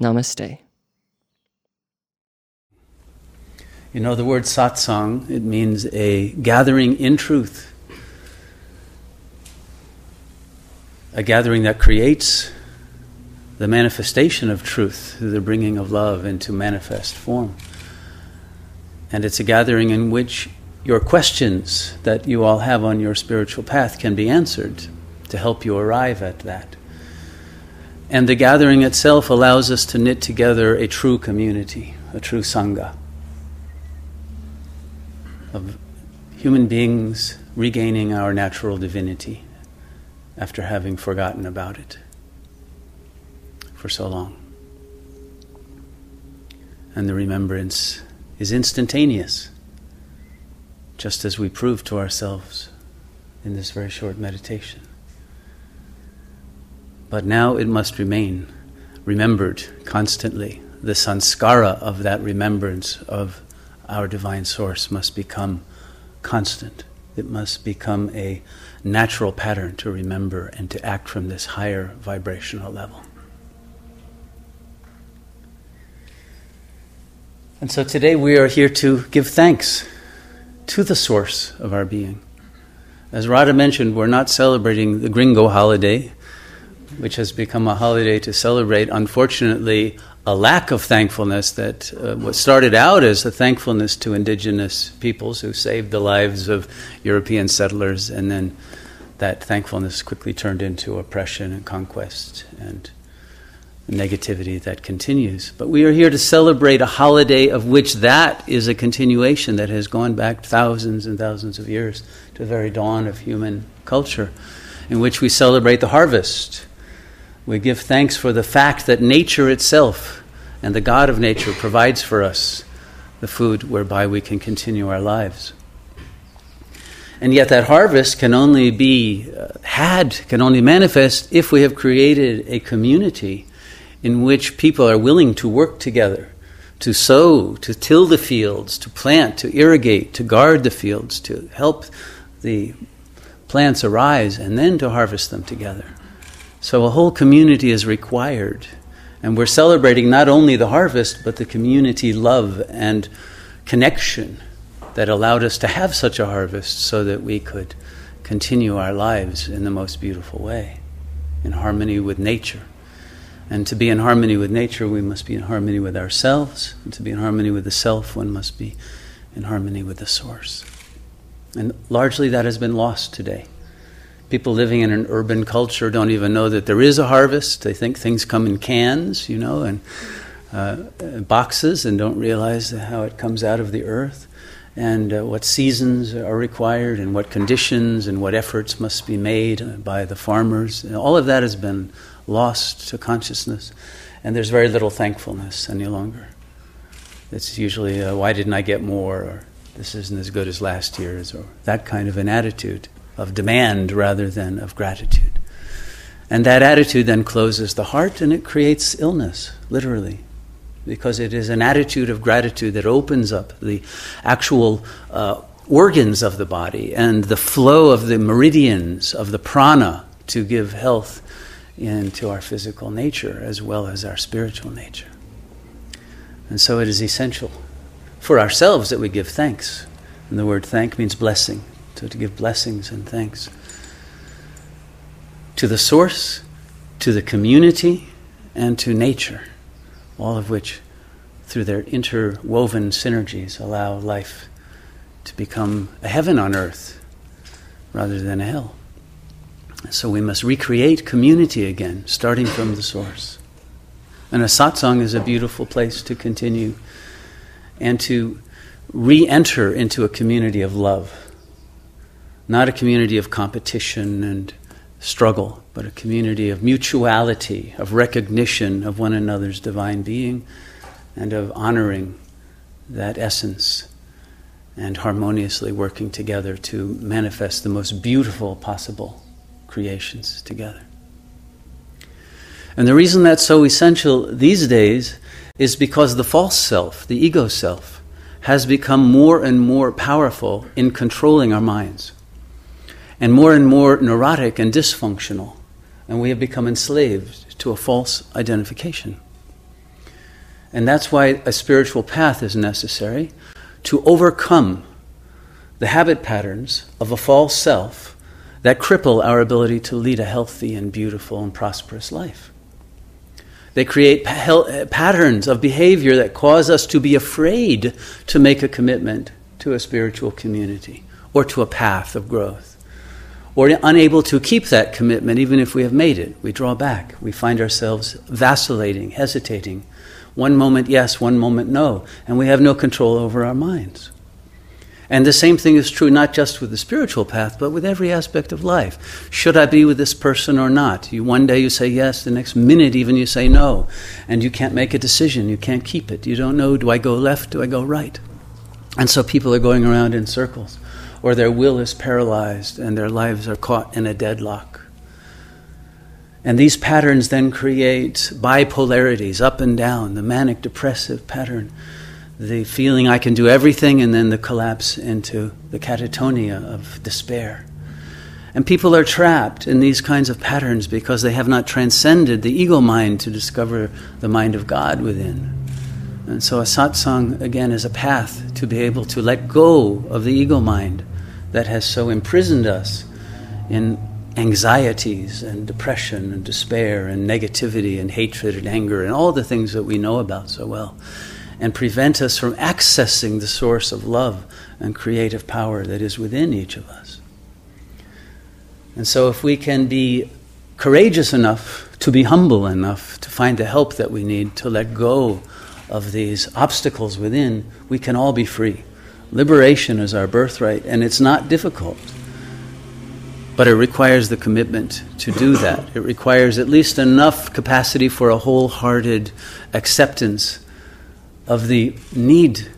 Namaste. You know, the word satsang, it means a gathering in truth, a gathering that creates the manifestation of truth through the bringing of love into manifest form. And it's a gathering in which your questions that you all have on your spiritual path can be answered to help you arrive at that. And the gathering itself allows us to knit together a true community, a true Sangha of human beings regaining our natural divinity after having forgotten about it for so long. And the remembrance is instantaneous, just as we prove to ourselves in this very short meditation. But now it must remain remembered constantly. The sanskara of that remembrance of our divine source must become constant. It must become a natural pattern to remember and to act from this higher vibrational level. And so today we are here to give thanks to the source of our being. As Radha mentioned, we're not celebrating the gringo holiday which has become a holiday to celebrate, unfortunately, a lack of thankfulness that uh, what started out as a thankfulness to indigenous peoples who saved the lives of European settlers, and then that thankfulness quickly turned into oppression and conquest and negativity that continues. But we are here to celebrate a holiday of which that is a continuation that has gone back thousands and thousands of years to the very dawn of human culture, in which we celebrate the harvest we give thanks for the fact that nature itself and the God of nature provides for us the food whereby we can continue our lives. And yet, that harvest can only be uh, had, can only manifest if we have created a community in which people are willing to work together, to sow, to till the fields, to plant, to irrigate, to guard the fields, to help the plants arise, and then to harvest them together. So a whole community is required. And we're celebrating not only the harvest, but the community love and connection that allowed us to have such a harvest so that we could continue our lives in the most beautiful way, in harmony with nature. And to be in harmony with nature, we must be in harmony with ourselves. And to be in harmony with the self, one must be in harmony with the source. And largely that has been lost today. People living in an urban culture don't even know that there is a harvest. They think things come in cans, you know, and uh, boxes, and don't realize how it comes out of the earth, and uh, what seasons are required, and what conditions and what efforts must be made by the farmers. All of that has been lost to consciousness, and there's very little thankfulness any longer. It's usually, uh, why didn't I get more? Or this isn't as good as last year's, or that kind of an attitude of demand rather than of gratitude. And that attitude then closes the heart and it creates illness, literally, because it is an attitude of gratitude that opens up the actual uh, organs of the body and the flow of the meridians of the prana to give health into our physical nature as well as our spiritual nature. And so it is essential for ourselves that we give thanks. And the word thank means blessing. So to give blessings and thanks to the source, to the community, and to nature, all of which, through their interwoven synergies, allow life to become a heaven on earth rather than a hell. So we must recreate community again, starting from the source. And a satsang is a beautiful place to continue and to re enter into a community of love not a community of competition and struggle, but a community of mutuality, of recognition of one another's divine being, and of honoring that essence and harmoniously working together to manifest the most beautiful possible creations together. And the reason that's so essential these days is because the false self, the ego self, has become more and more powerful in controlling our minds and more and more neurotic and dysfunctional. And we have become enslaved to a false identification. And that's why a spiritual path is necessary to overcome the habit patterns of a false self that cripple our ability to lead a healthy and beautiful and prosperous life. They create pa- eh, patterns of behavior that cause us to be afraid to make a commitment to a spiritual community or to a path of growth. Or unable to keep that commitment even if we have made it. We draw back. We find ourselves vacillating, hesitating. One moment yes, one moment no. And we have no control over our minds. And the same thing is true not just with the spiritual path, but with every aspect of life. Should I be with this person or not? You, one day you say yes, the next minute even you say no. And you can't make a decision, you can't keep it. You don't know do I go left, do I go right? And so people are going around in circles, or their will is paralyzed and their lives are caught in a deadlock. And these patterns then create bipolarities, up and down, the manic depressive pattern the feeling I can do everything, and then the collapse into the catatonia of despair. And people are trapped in these kinds of patterns because they have not transcended the ego mind to discover the mind of God within. And so a satsang, again, is a path to be able to let go of the ego mind that has so imprisoned us in anxieties and depression and despair and negativity and hatred and anger and all the things that we know about so well and prevent us from accessing the source of love and creative power that is within each of us. And so, if we can be courageous enough to be humble enough to find the help that we need to let go of these obstacles within, we can all be free. Liberation is our birthright, and it's not difficult. But it requires the commitment to do that. It requires at least enough capacity for a wholehearted acceptance of the need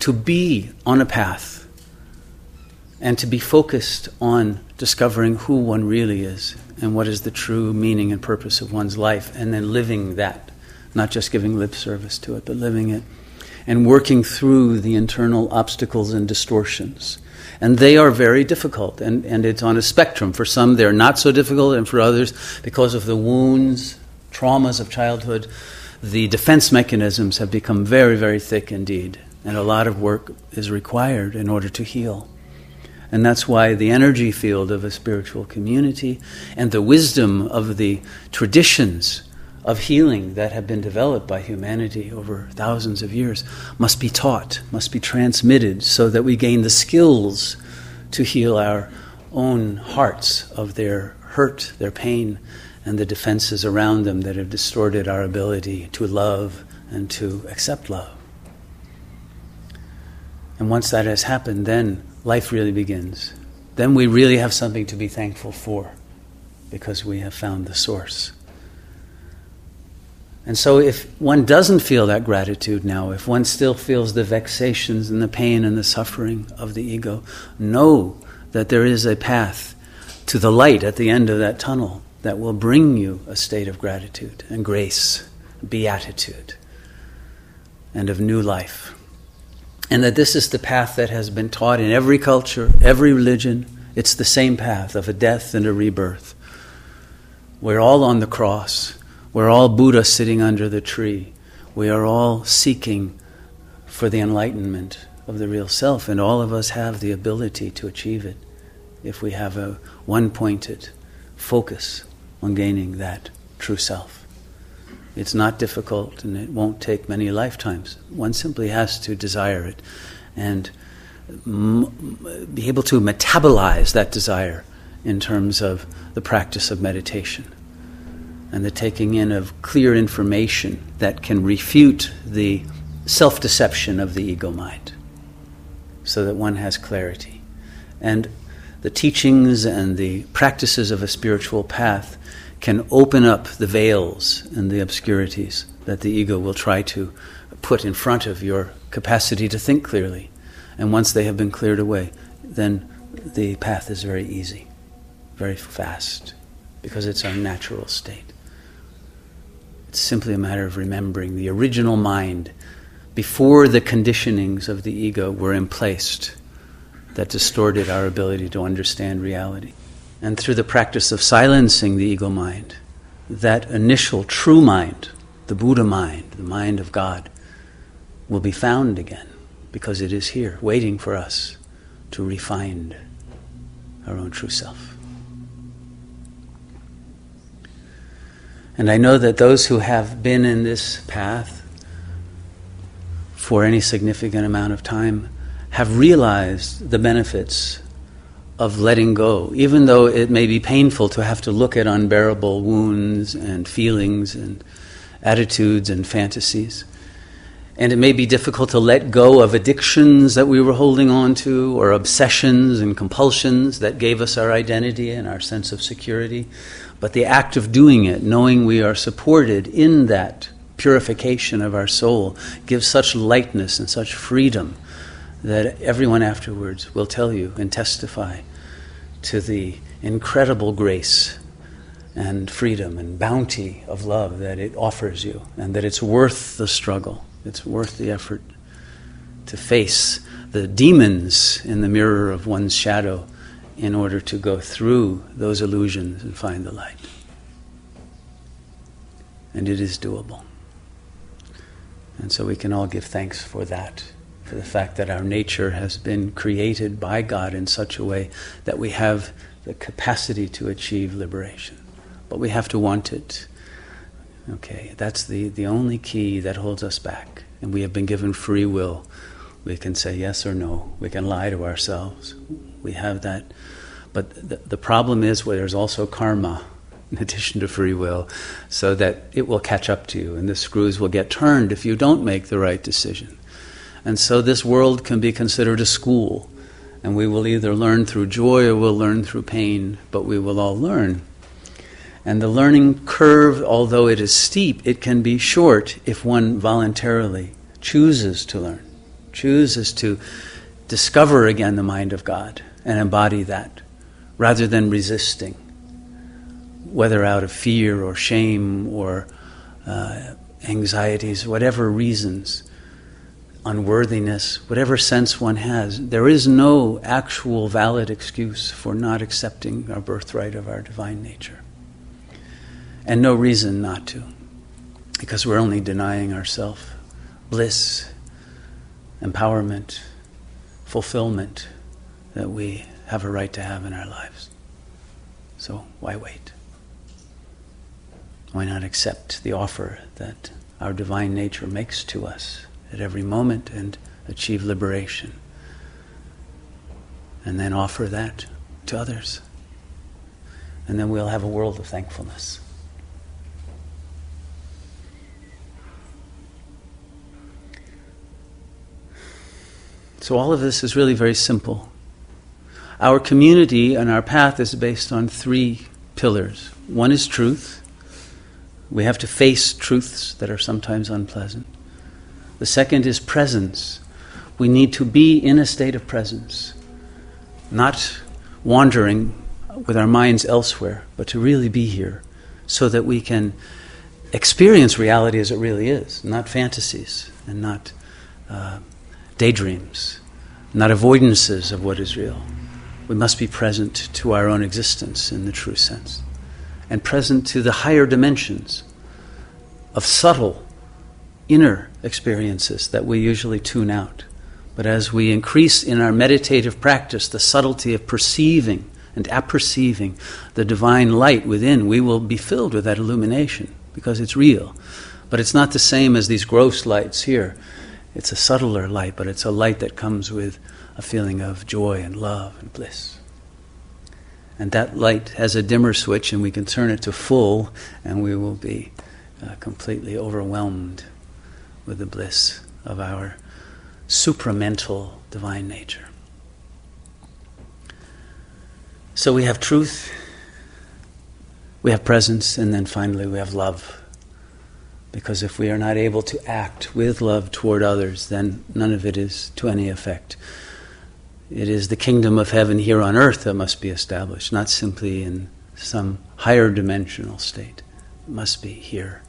to be on a path and to be focused on discovering who one really is and what is the true meaning and purpose of one's life, and then living that, not just giving lip service to it, but living it, and working through the internal obstacles and distortions. And they are very difficult, and, and it's on a spectrum. For some, they're not so difficult, and for others, because of the wounds, traumas of childhood, the defense mechanisms have become very, very thick indeed, and a lot of work is required in order to heal. And that's why the energy field of a spiritual community and the wisdom of the traditions of healing that have been developed by humanity over thousands of years must be taught, must be transmitted, so that we gain the skills to heal our own hearts of their hurt, their pain, and the defenses around them that have distorted our ability to love and to accept love. And once that has happened, then life really begins. Then we really have something to be thankful for because we have found the source. And so, if one doesn't feel that gratitude now, if one still feels the vexations and the pain and the suffering of the ego, know that there is a path to the light at the end of that tunnel that will bring you a state of gratitude and grace, beatitude, and of new life. And that this is the path that has been taught in every culture, every religion. It's the same path of a death and a rebirth. We're all on the cross. We're all Buddha sitting under the tree. We are all seeking for the enlightenment of the real self, and all of us have the ability to achieve it if we have a one pointed focus on gaining that true self. It's not difficult and it won't take many lifetimes. One simply has to desire it and m- be able to metabolize that desire in terms of the practice of meditation and the taking in of clear information that can refute the self deception of the ego mind so that one has clarity. And the teachings and the practices of a spiritual path can open up the veils and the obscurities that the ego will try to put in front of your capacity to think clearly. And once they have been cleared away, then the path is very easy, very fast, because it's our natural state. It's simply a matter of remembering the original mind before the conditionings of the ego were emplaced that distorted our ability to understand reality. And through the practice of silencing the ego mind, that initial true mind, the Buddha mind, the mind of God, will be found again because it is here, waiting for us to refine our own true self. And I know that those who have been in this path for any significant amount of time have realized the benefits of letting go, even though it may be painful to have to look at unbearable wounds and feelings and attitudes and fantasies. And it may be difficult to let go of addictions that we were holding on to, or obsessions and compulsions that gave us our identity and our sense of security. But the act of doing it, knowing we are supported in that purification of our soul, gives such lightness and such freedom that everyone afterwards will tell you and testify to the incredible grace and freedom and bounty of love that it offers you, and that it's worth the struggle, it's worth the effort to face the demons in the mirror of one's shadow in order to go through those illusions and find the light. And it is doable. And so we can all give thanks for that, for the fact that our nature has been created by God in such a way that we have the capacity to achieve liberation. But we have to want it. Okay, that's the, the only key that holds us back. And we have been given free will. We can say yes or no. We can lie to ourselves. We have that but the, the problem is where there's also karma in addition to free will, so that it will catch up to you and the screws will get turned if you don't make the right decision. And so this world can be considered a school, and we will either learn through joy or we'll learn through pain, but we will all learn. And the learning curve, although it is steep, it can be short if one voluntarily chooses to learn, chooses to discover again the mind of God and embody that rather than resisting, whether out of fear or shame or uh, anxieties, whatever reasons, unworthiness, whatever sense one has, there is no actual valid excuse for not accepting our birthright of our divine nature. And no reason not to, because we're only denying ourselves bliss, empowerment, fulfillment that we have a right to have in our lives. So why wait? Why not accept the offer that our divine nature makes to us at every moment and achieve liberation? And then offer that to others. And then we'll have a world of thankfulness. So, all of this is really very simple. Our community and our path is based on three pillars. One is truth. We have to face truths that are sometimes unpleasant. The second is presence. We need to be in a state of presence, not wandering with our minds elsewhere, but to really be here so that we can experience reality as it really is, not fantasies and not uh, daydreams, not avoidances of what is real. We must be present to our own existence in the true sense, and present to the higher dimensions of subtle inner experiences that we usually tune out. But as we increase in our meditative practice the subtlety of perceiving and apperceiving the divine light within, we will be filled with that illumination because it's real. But it's not the same as these gross lights here. It's a subtler light, but it's a light that comes with a feeling of joy and love and bliss. And that light has a dimmer switch, and we can turn it to full, and we will be uh, completely overwhelmed with the bliss of our supramental divine nature. So we have truth, we have presence, and then finally we have love. Because if we are not able to act with love toward others, then none of it is to any effect. It is the kingdom of heaven here on earth that must be established, not simply in some higher dimensional state. It must be here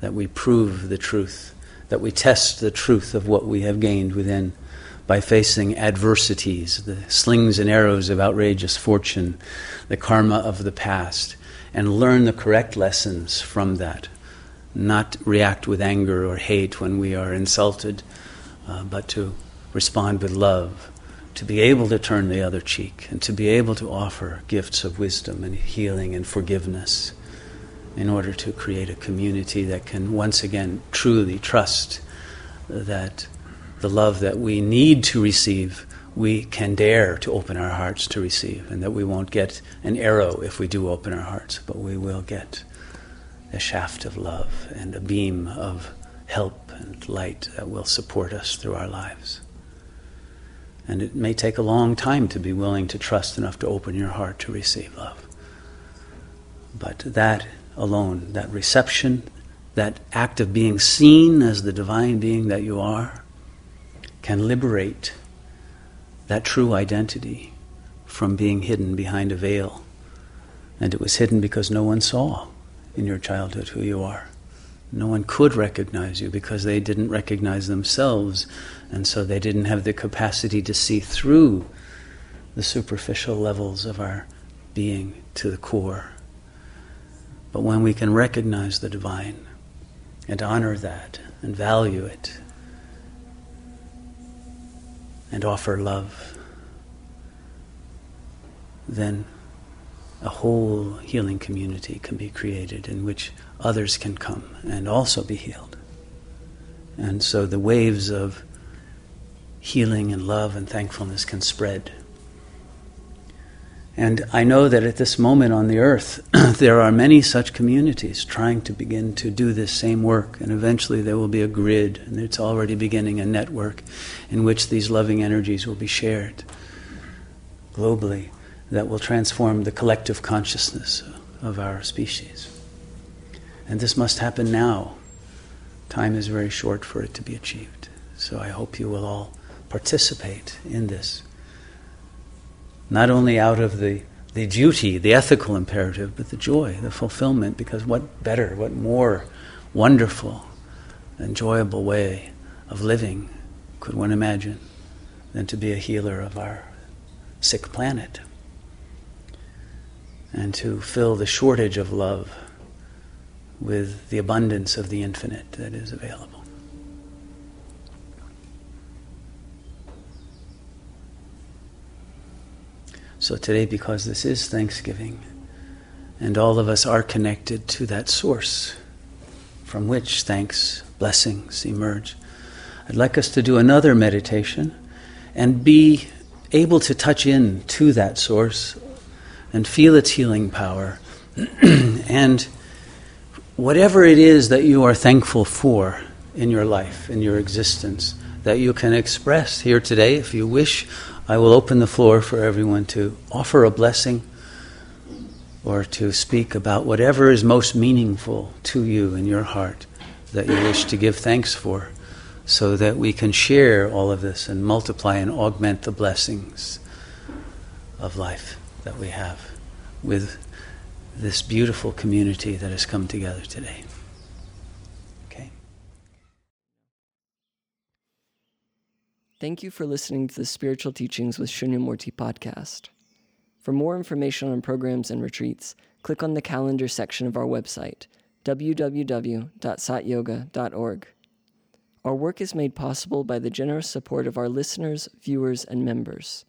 that we prove the truth, that we test the truth of what we have gained within by facing adversities, the slings and arrows of outrageous fortune, the karma of the past, and learn the correct lessons from that. Not react with anger or hate when we are insulted, uh, but to respond with love to be able to turn the other cheek and to be able to offer gifts of wisdom and healing and forgiveness in order to create a community that can once again truly trust that the love that we need to receive, we can dare to open our hearts to receive, and that we won't get an arrow if we do open our hearts, but we will get a shaft of love and a beam of help and light that will support us through our lives. And it may take a long time to be willing to trust enough to open your heart to receive love. But that alone, that reception, that act of being seen as the divine being that you are, can liberate that true identity from being hidden behind a veil. And it was hidden because no one saw in your childhood who you are. No one could recognize you because they didn't recognize themselves, and so they didn't have the capacity to see through the superficial levels of our being to the core. But when we can recognize the divine and honor that and value it and offer love, then a whole healing community can be created in which others can come and also be healed. And so the waves of healing and love and thankfulness can spread. And I know that at this moment on the earth, there are many such communities trying to begin to do this same work. And eventually there will be a grid, and it's already beginning a network in which these loving energies will be shared globally that will transform the collective consciousness of our species. And this must happen now. Time is very short for it to be achieved. So I hope you will all participate in this. Not only out of the, the duty, the ethical imperative, but the joy, the fulfillment, because what better, what more wonderful, enjoyable way of living could one imagine than to be a healer of our sick planet and to fill the shortage of love with the abundance of the infinite that is available. So today, because this is Thanksgiving, and all of us are connected to that source from which thanks, blessings emerge, I'd like us to do another meditation and be able to touch in to that source and feel its healing power. and whatever it is that you are thankful for in your life, in your existence, that you can express here today, if you wish, I will open the floor for everyone to offer a blessing or to speak about whatever is most meaningful to you in your heart that you wish to give thanks for, so that we can share all of this and multiply and augment the blessings of life that we have with this beautiful community that has come together today. Okay. Thank you for listening to the Spiritual Teachings with Shunyamurti podcast. For more information on programs and retreats, click on the calendar section of our website, www.satyoga.org. Our work is made possible by the generous support of our listeners, viewers, and members.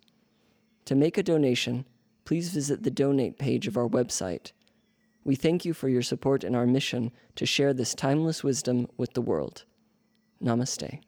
To make a donation, please visit the donate page of our website. We thank you for your support in our mission to share this timeless wisdom with the world. Namaste.